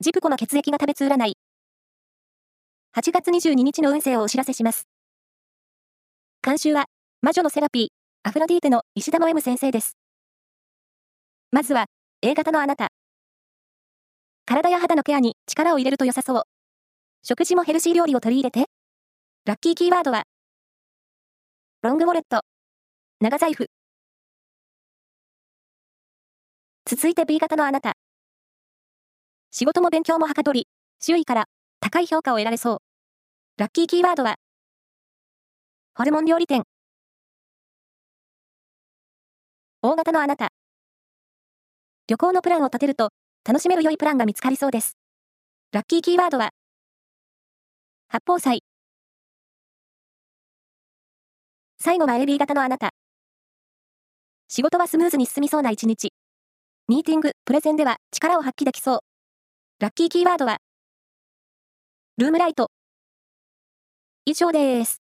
ジプコの血液が食べつ占い。8月22日の運勢をお知らせします。監修は、魔女のセラピー、アフロディーテの石田の M 先生です。まずは、A 型のあなた。体や肌のケアに力を入れると良さそう。食事もヘルシー料理を取り入れて。ラッキーキーワードは、ロングウォレット、長財布。続いて B 型のあなた。仕事も勉強もはかどり、周囲から高い評価を得られそう。ラッキーキーワードは、ホルモン料理店。大型のあなた。旅行のプランを立てると、楽しめる良いプランが見つかりそうです。ラッキーキーワードは、八宝菜。最後は AB 型のあなた。仕事はスムーズに進みそうな一日。ミーティング、プレゼンでは力を発揮できそう。ラッキーキーワードは、ルームライト。以上です。